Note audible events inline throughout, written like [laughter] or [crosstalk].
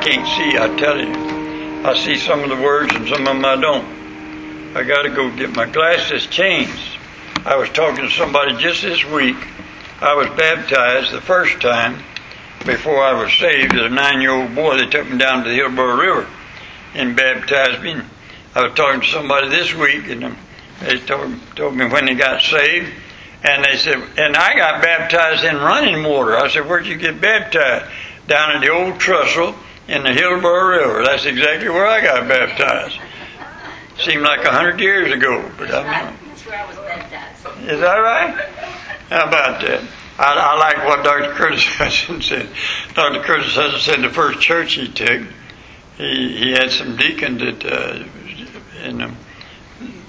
Can't see, I tell you. I see some of the words and some of them I don't. I got to go get my glasses changed. I was talking to somebody just this week. I was baptized the first time before I was saved as a nine year old boy. They took me down to the Hillsborough River and baptized me. I was talking to somebody this week and um, they told, told me when they got saved. And they said, and I got baptized in running water. I said, where'd you get baptized? Down at the old trestle in the Hillsborough River. That's exactly where I got baptized. Seemed like a hundred years ago, but I mean. That's where I was baptized. Is that right? How about that? I, I like what Dr. Curtis [laughs] Hutson said. Dr. Curtis Hutson said the first church he took, he, he had some deacons that, uh, and um,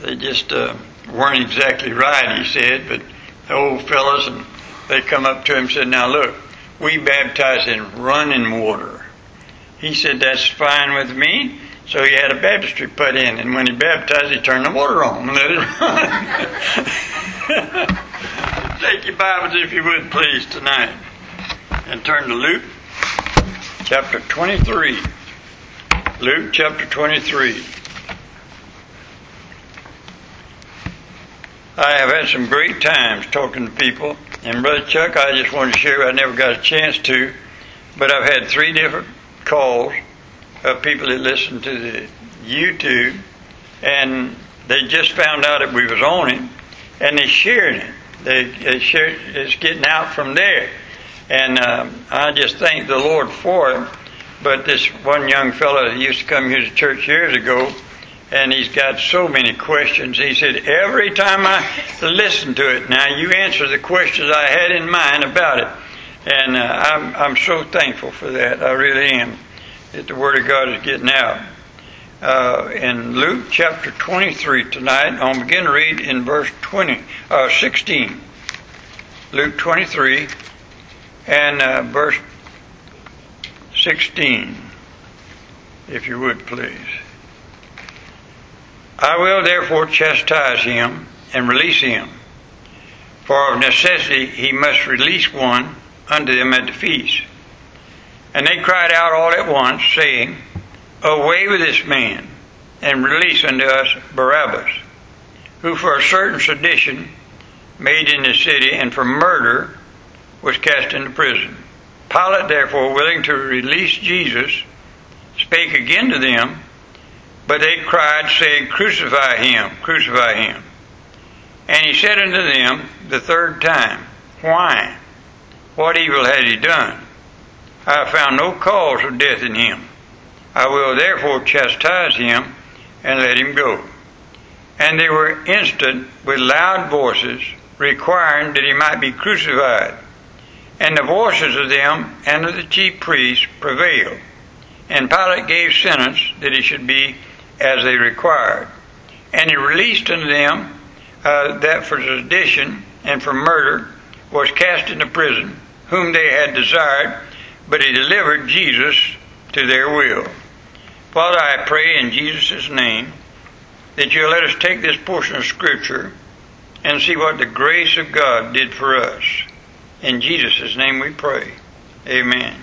they just uh, weren't exactly right, he said, but the old fellows, and they come up to him and said, now look, we baptize in running water. He said, that's fine with me. So he had a baptistry put in, and when he baptized, he turned the water on and let it run. [laughs] Take your Bibles, if you would, please, tonight, and turn to Luke chapter 23. Luke chapter 23. I have had some great times talking to people, and Brother Chuck, I just wanted to share, I never got a chance to, but I've had three different calls of people that listen to the YouTube, and they just found out that we was on it, and they're sharing it. They, they share it's getting out from there, and um, I just thank the Lord for it. But this one young fellow that used to come here to church years ago, and he's got so many questions. He said, Every time I listen to it, now you answer the questions I had in mind about it. And uh, I'm, I'm so thankful for that. I really am. That the Word of God is getting out. Uh, in Luke chapter 23 tonight, I'll begin to read in verse 20, uh, 16. Luke 23 and uh, verse 16, if you would please. I will therefore chastise him and release him. For of necessity he must release one unto them at the feast. And they cried out all at once, saying, Away with this man, and release unto us Barabbas, who for a certain sedition made in the city and for murder was cast into prison. Pilate, therefore, willing to release Jesus, spake again to them but they cried, saying, Crucify him, crucify him. And he said unto them the third time, Why? What evil had he done? I found no cause of death in him. I will therefore chastise him and let him go. And they were instant with loud voices, requiring that he might be crucified. And the voices of them and of the chief priests prevailed. And Pilate gave sentence that he should be as they required. And he released unto them uh, that for sedition and for murder was cast into prison, whom they had desired, but he delivered Jesus to their will. Father, I pray in Jesus' name that you'll let us take this portion of Scripture and see what the grace of God did for us. In Jesus' name we pray. Amen.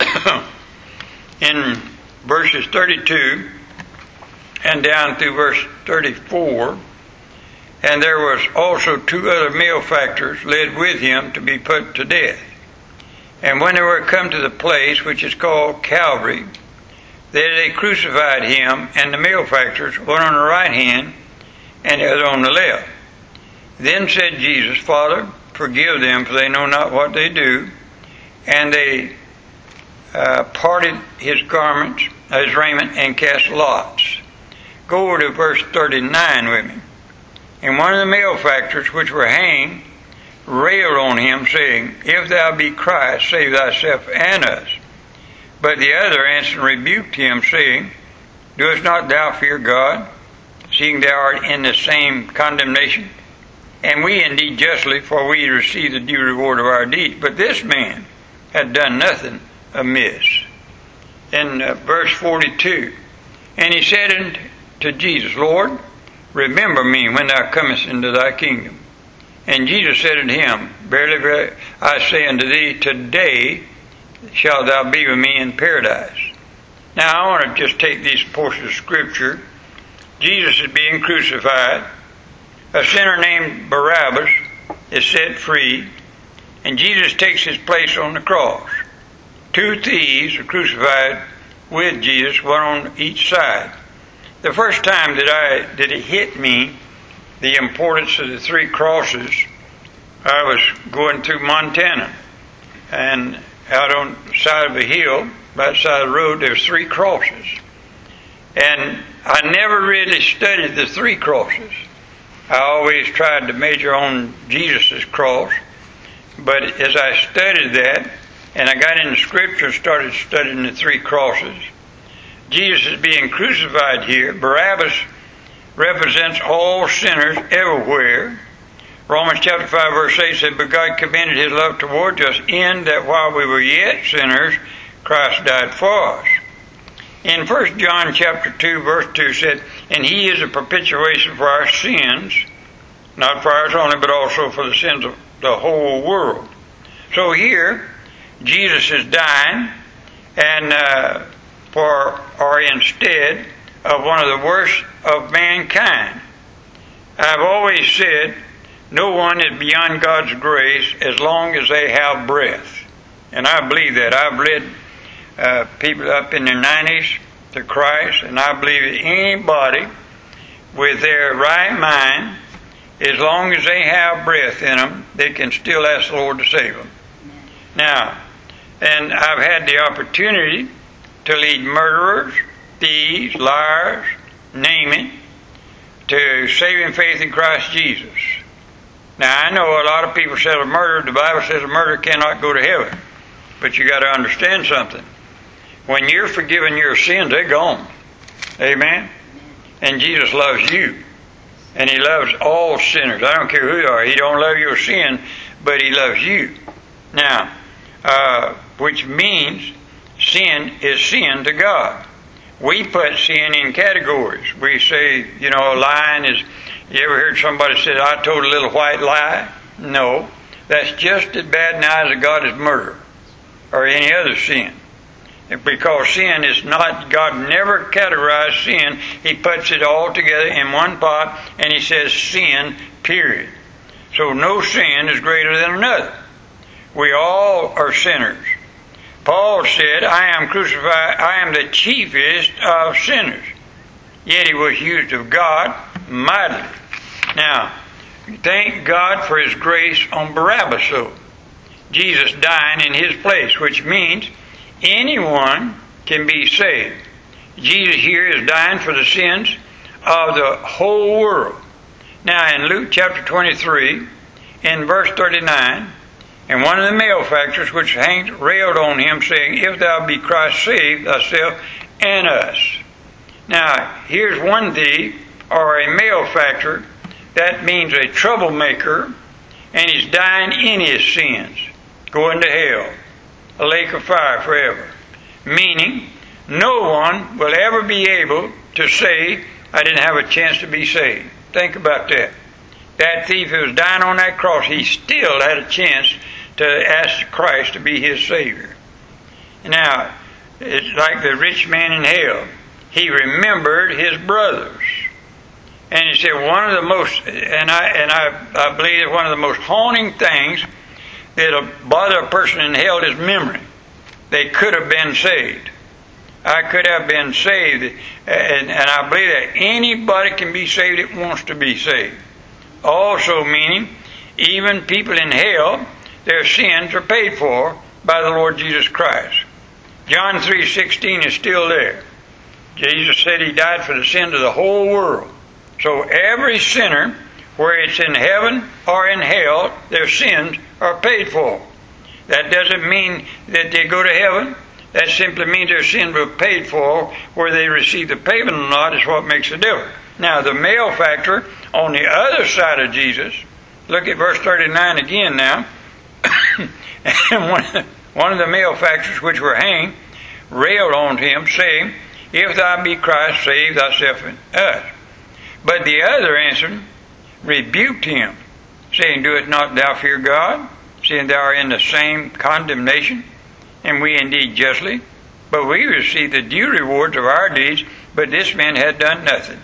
[coughs] in verses 32 and down through verse 34. And there was also two other malefactors led with him to be put to death. And when they were come to the place which is called Calvary, there they crucified him and the malefactors, one on the right hand and the other on the left. Then said Jesus, Father, forgive them, for they know not what they do. And they uh, parted his garments, his raiment, and cast lots. Go over to verse 39 with me. And one of the malefactors which were hanged railed on him, saying, If thou be Christ, save thyself and us. But the other answered and rebuked him, saying, Doest not thou fear God, seeing thou art in the same condemnation? And we indeed justly, for we receive the due reward of our deeds. But this man had done nothing amiss. In uh, verse 42, And he said to Jesus, Lord, remember me when thou comest into thy kingdom. And Jesus said unto him, Verily, verily, I say unto thee, today shalt thou be with me in paradise. Now, I want to just take these portions of Scripture. Jesus is being crucified. A sinner named Barabbas is set free, and Jesus takes his place on the cross. Two thieves are crucified with Jesus, one on each side. The first time that I that it hit me the importance of the three crosses, I was going through Montana, and out on the side of a hill, by the side of the road, there's three crosses, and I never really studied the three crosses. I always tried to measure on Jesus' cross, but as I studied that, and I got into Scripture started studying the three crosses, Jesus is being crucified here. Barabbas represents all sinners everywhere. Romans chapter 5 verse 8 said, But God commended his love toward us in that while we were yet sinners, Christ died for us. In 1 John chapter 2 verse 2 said, And he is a propitiation for our sins, not for ours only, but also for the sins of the whole world. So here, Jesus is dying, and uh, for or instead of one of the worst of mankind. I've always said no one is beyond God's grace as long as they have breath. And I believe that. I've led uh, people up in their 90s to Christ, and I believe that anybody with their right mind, as long as they have breath in them, they can still ask the Lord to save them. Now, and I've had the opportunity to lead murderers, thieves, liars, name it, to saving faith in Christ Jesus. Now I know a lot of people say a murder, the Bible says a murderer cannot go to heaven. But you gotta understand something. When you're forgiven your sins, they're gone. Amen? And Jesus loves you. And He loves all sinners. I don't care who you are. He don't love your sin, but He loves you. Now, uh, which means sin is sin to God. We put sin in categories. We say, you know, a lying is, you ever heard somebody say, I told a little white lie? No. That's just as bad in the eyes of God as murder or any other sin. Because sin is not, God never categorized sin. He puts it all together in one pot and He says sin, period. So no sin is greater than another. We all are sinners. Paul said, I am crucified, I am the chiefest of sinners. Yet he was used of God mightily. Now, thank God for his grace on Barabbas, so. Jesus dying in his place, which means anyone can be saved. Jesus here is dying for the sins of the whole world. Now, in Luke chapter 23, in verse 39, and one of the malefactors which hanged railed on him, saying, If thou be Christ, save thyself and us. Now, here's one thief or a malefactor. That means a troublemaker, and he's dying in his sins, going to hell, a lake of fire forever. Meaning, no one will ever be able to say, I didn't have a chance to be saved. Think about that. That thief who was dying on that cross, he still had a chance to ask Christ to be his Savior. Now, it's like the rich man in hell. He remembered his brothers. And he said one of the most, and I, and I, I believe one of the most haunting things that'll bother a person in hell is memory. They could have been saved. I could have been saved, and, and I believe that anybody can be saved that wants to be saved. Also, meaning, even people in hell their sins are paid for by the Lord Jesus Christ. John 3:16 is still there. Jesus said he died for the sins of the whole world. So every sinner, where it's in heaven or in hell, their sins are paid for. That doesn't mean that they go to heaven. That simply means their sins were paid for. Where they receive the payment or not is what makes the difference. Now, the malefactor on the other side of Jesus, look at verse 39 again now. [coughs] and one of, the, one of the malefactors which were hanged railed on him, saying, If thou be Christ, save thyself and us. But the other answered, rebuked him, saying, Doest not thou fear God, seeing thou art in the same condemnation, and we indeed justly? but we receive the due rewards of our deeds, but this man had done nothing.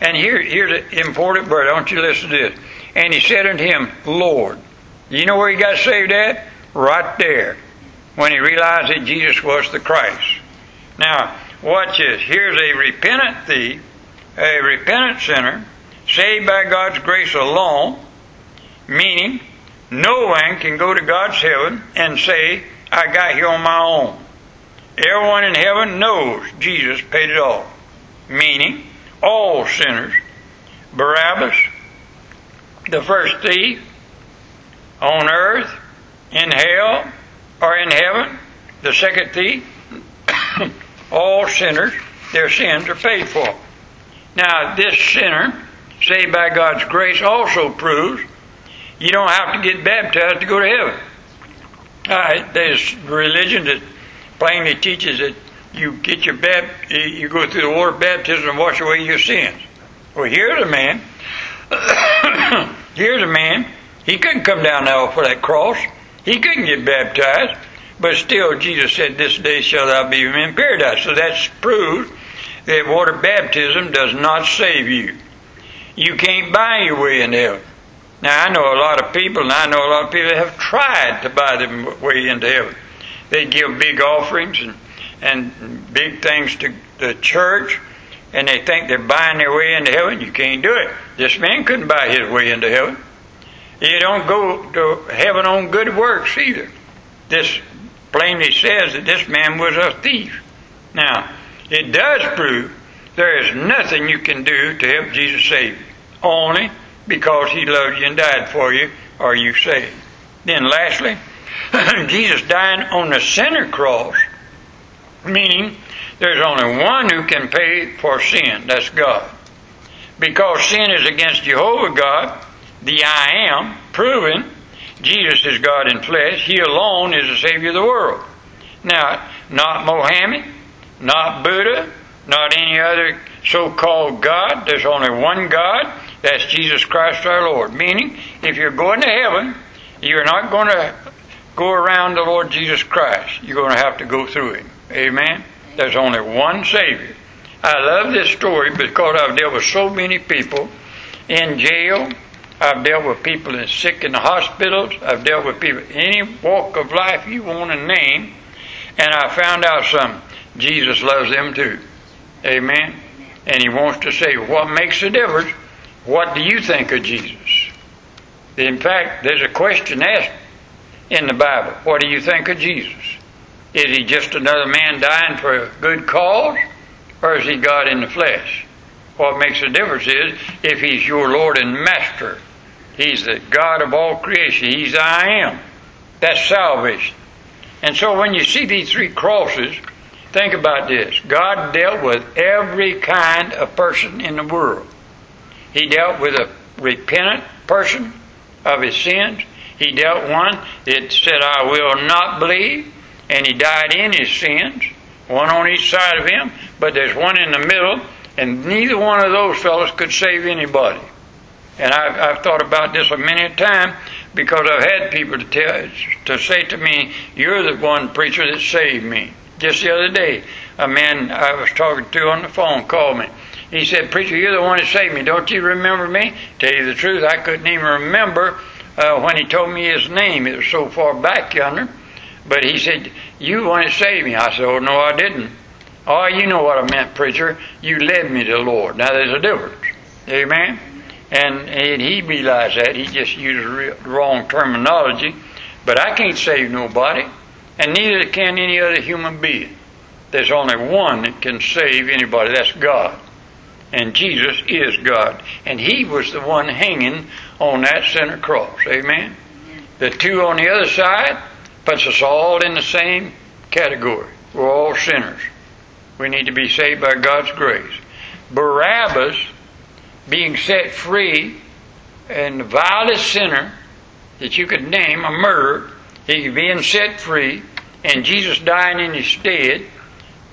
And here, here's an important word. I want you to listen to this. And he said unto him, Lord. You know where he got saved at? Right there. When he realized that Jesus was the Christ. Now, watch this. Here's a repentant thief, a repentant sinner, saved by God's grace alone, meaning no one can go to God's heaven and say, I got here on my own. Everyone in heaven knows Jesus paid it all. Meaning, all sinners. Barabbas, the first thief, on earth, in hell, or in heaven, the second thief, [coughs] all sinners, their sins are paid for. Now, this sinner, saved by God's grace, also proves you don't have to get baptized to go to heaven. All right, there's religion that plainly teaches that you get your bap- you go through the water baptism and wash away your sins. Well, here's a man. [coughs] here's a man. He couldn't come down now for that cross. He couldn't get baptized, but still Jesus said, "This day shall thou be in paradise." So that's proof that water baptism does not save you. You can't buy your way into heaven. Now I know a lot of people, and I know a lot of people that have tried to buy their way into heaven. They give big offerings and and big things to the church, and they think they're buying their way into heaven. You can't do it. This man couldn't buy his way into heaven. You don't go to heaven on good works either. This plainly says that this man was a thief. Now, it does prove there is nothing you can do to help Jesus save you. Only because he loved you and died for you are you saved. Then lastly, [clears throat] Jesus dying on the center cross, meaning there's only one who can pay for sin, that's God. Because sin is against Jehovah God, the I am, proven Jesus is God in flesh, He alone is the Savior of the world. Now, not Mohammed, not Buddha, not any other so called God. There's only one God, that's Jesus Christ our Lord. Meaning, if you're going to heaven, you're not going to go around the Lord Jesus Christ. You're going to have to go through Him. Amen? There's only one Savior. I love this story because I've dealt with so many people in jail. I've dealt with people that sick in the hospitals. I've dealt with people any walk of life you want to name. And I found out some. Jesus loves them too. Amen? And He wants to say, what makes the difference? What do you think of Jesus? In fact, there's a question asked in the Bible. What do you think of Jesus? Is he just another man dying for a good cause? Or is he God in the flesh? What makes the difference is if he's your Lord and Master. He's the God of all creation. He's I am. That's salvation. And so when you see these three crosses, think about this. God dealt with every kind of person in the world. He dealt with a repentant person of his sins. He dealt one that said, I will not believe, and he died in his sins, one on each side of him, but there's one in the middle, and neither one of those fellows could save anybody. And I've, I've thought about this a many a time because I've had people to tell to say to me, "You're the one preacher that saved me." Just the other day, a man I was talking to on the phone called me. He said, "Preacher, you're the one that saved me. Don't you remember me?" Tell you the truth, I couldn't even remember uh, when he told me his name. It was so far back yonder. But he said, "You the to save me." I said, "Oh no, I didn't." Oh, you know what I meant, preacher. You led me to the Lord. Now there's a difference. Amen. And, and he realized that. He just used the wrong terminology. But I can't save nobody, and neither can any other human being. There's only one that can save anybody. That's God. And Jesus is God. And He was the one hanging on that center cross. Amen? The two on the other side puts us all in the same category. We're all sinners. We need to be saved by God's grace. Barabbas being set free and the vilest sinner that you could name, a murderer, he being set free, and Jesus dying in his stead,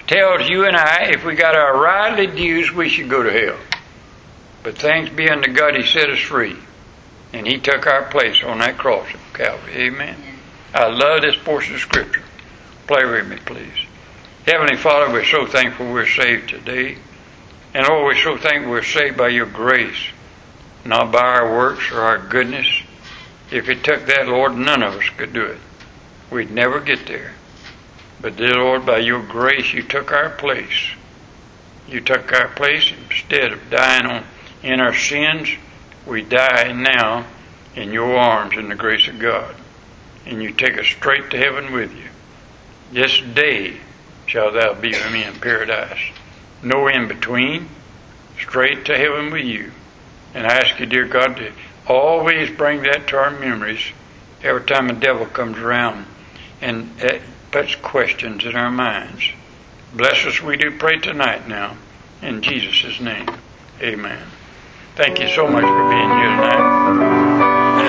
tells you and I if we got our rightly dues, we should go to hell. But thanks be unto God, he set us free. And he took our place on that cross of Calvary. Amen. I love this portion of Scripture. Play with me, please. Heavenly Father, we're so thankful we're saved today. And Lord, we're so thankful we're saved by your grace, not by our works or our goodness. If it took that, Lord, none of us could do it. We'd never get there. But dear Lord, by your grace, you took our place. You took our place instead of dying on, in our sins. We die now in your arms in the grace of God. And you take us straight to heaven with you. This day shall thou be with me in paradise. No in between. Straight to heaven with you. And I ask you, dear God, to always bring that to our memories every time the devil comes around and uh, puts questions in our minds. Bless us, we do pray tonight now. In Jesus' name, amen. Thank you so much for being here tonight.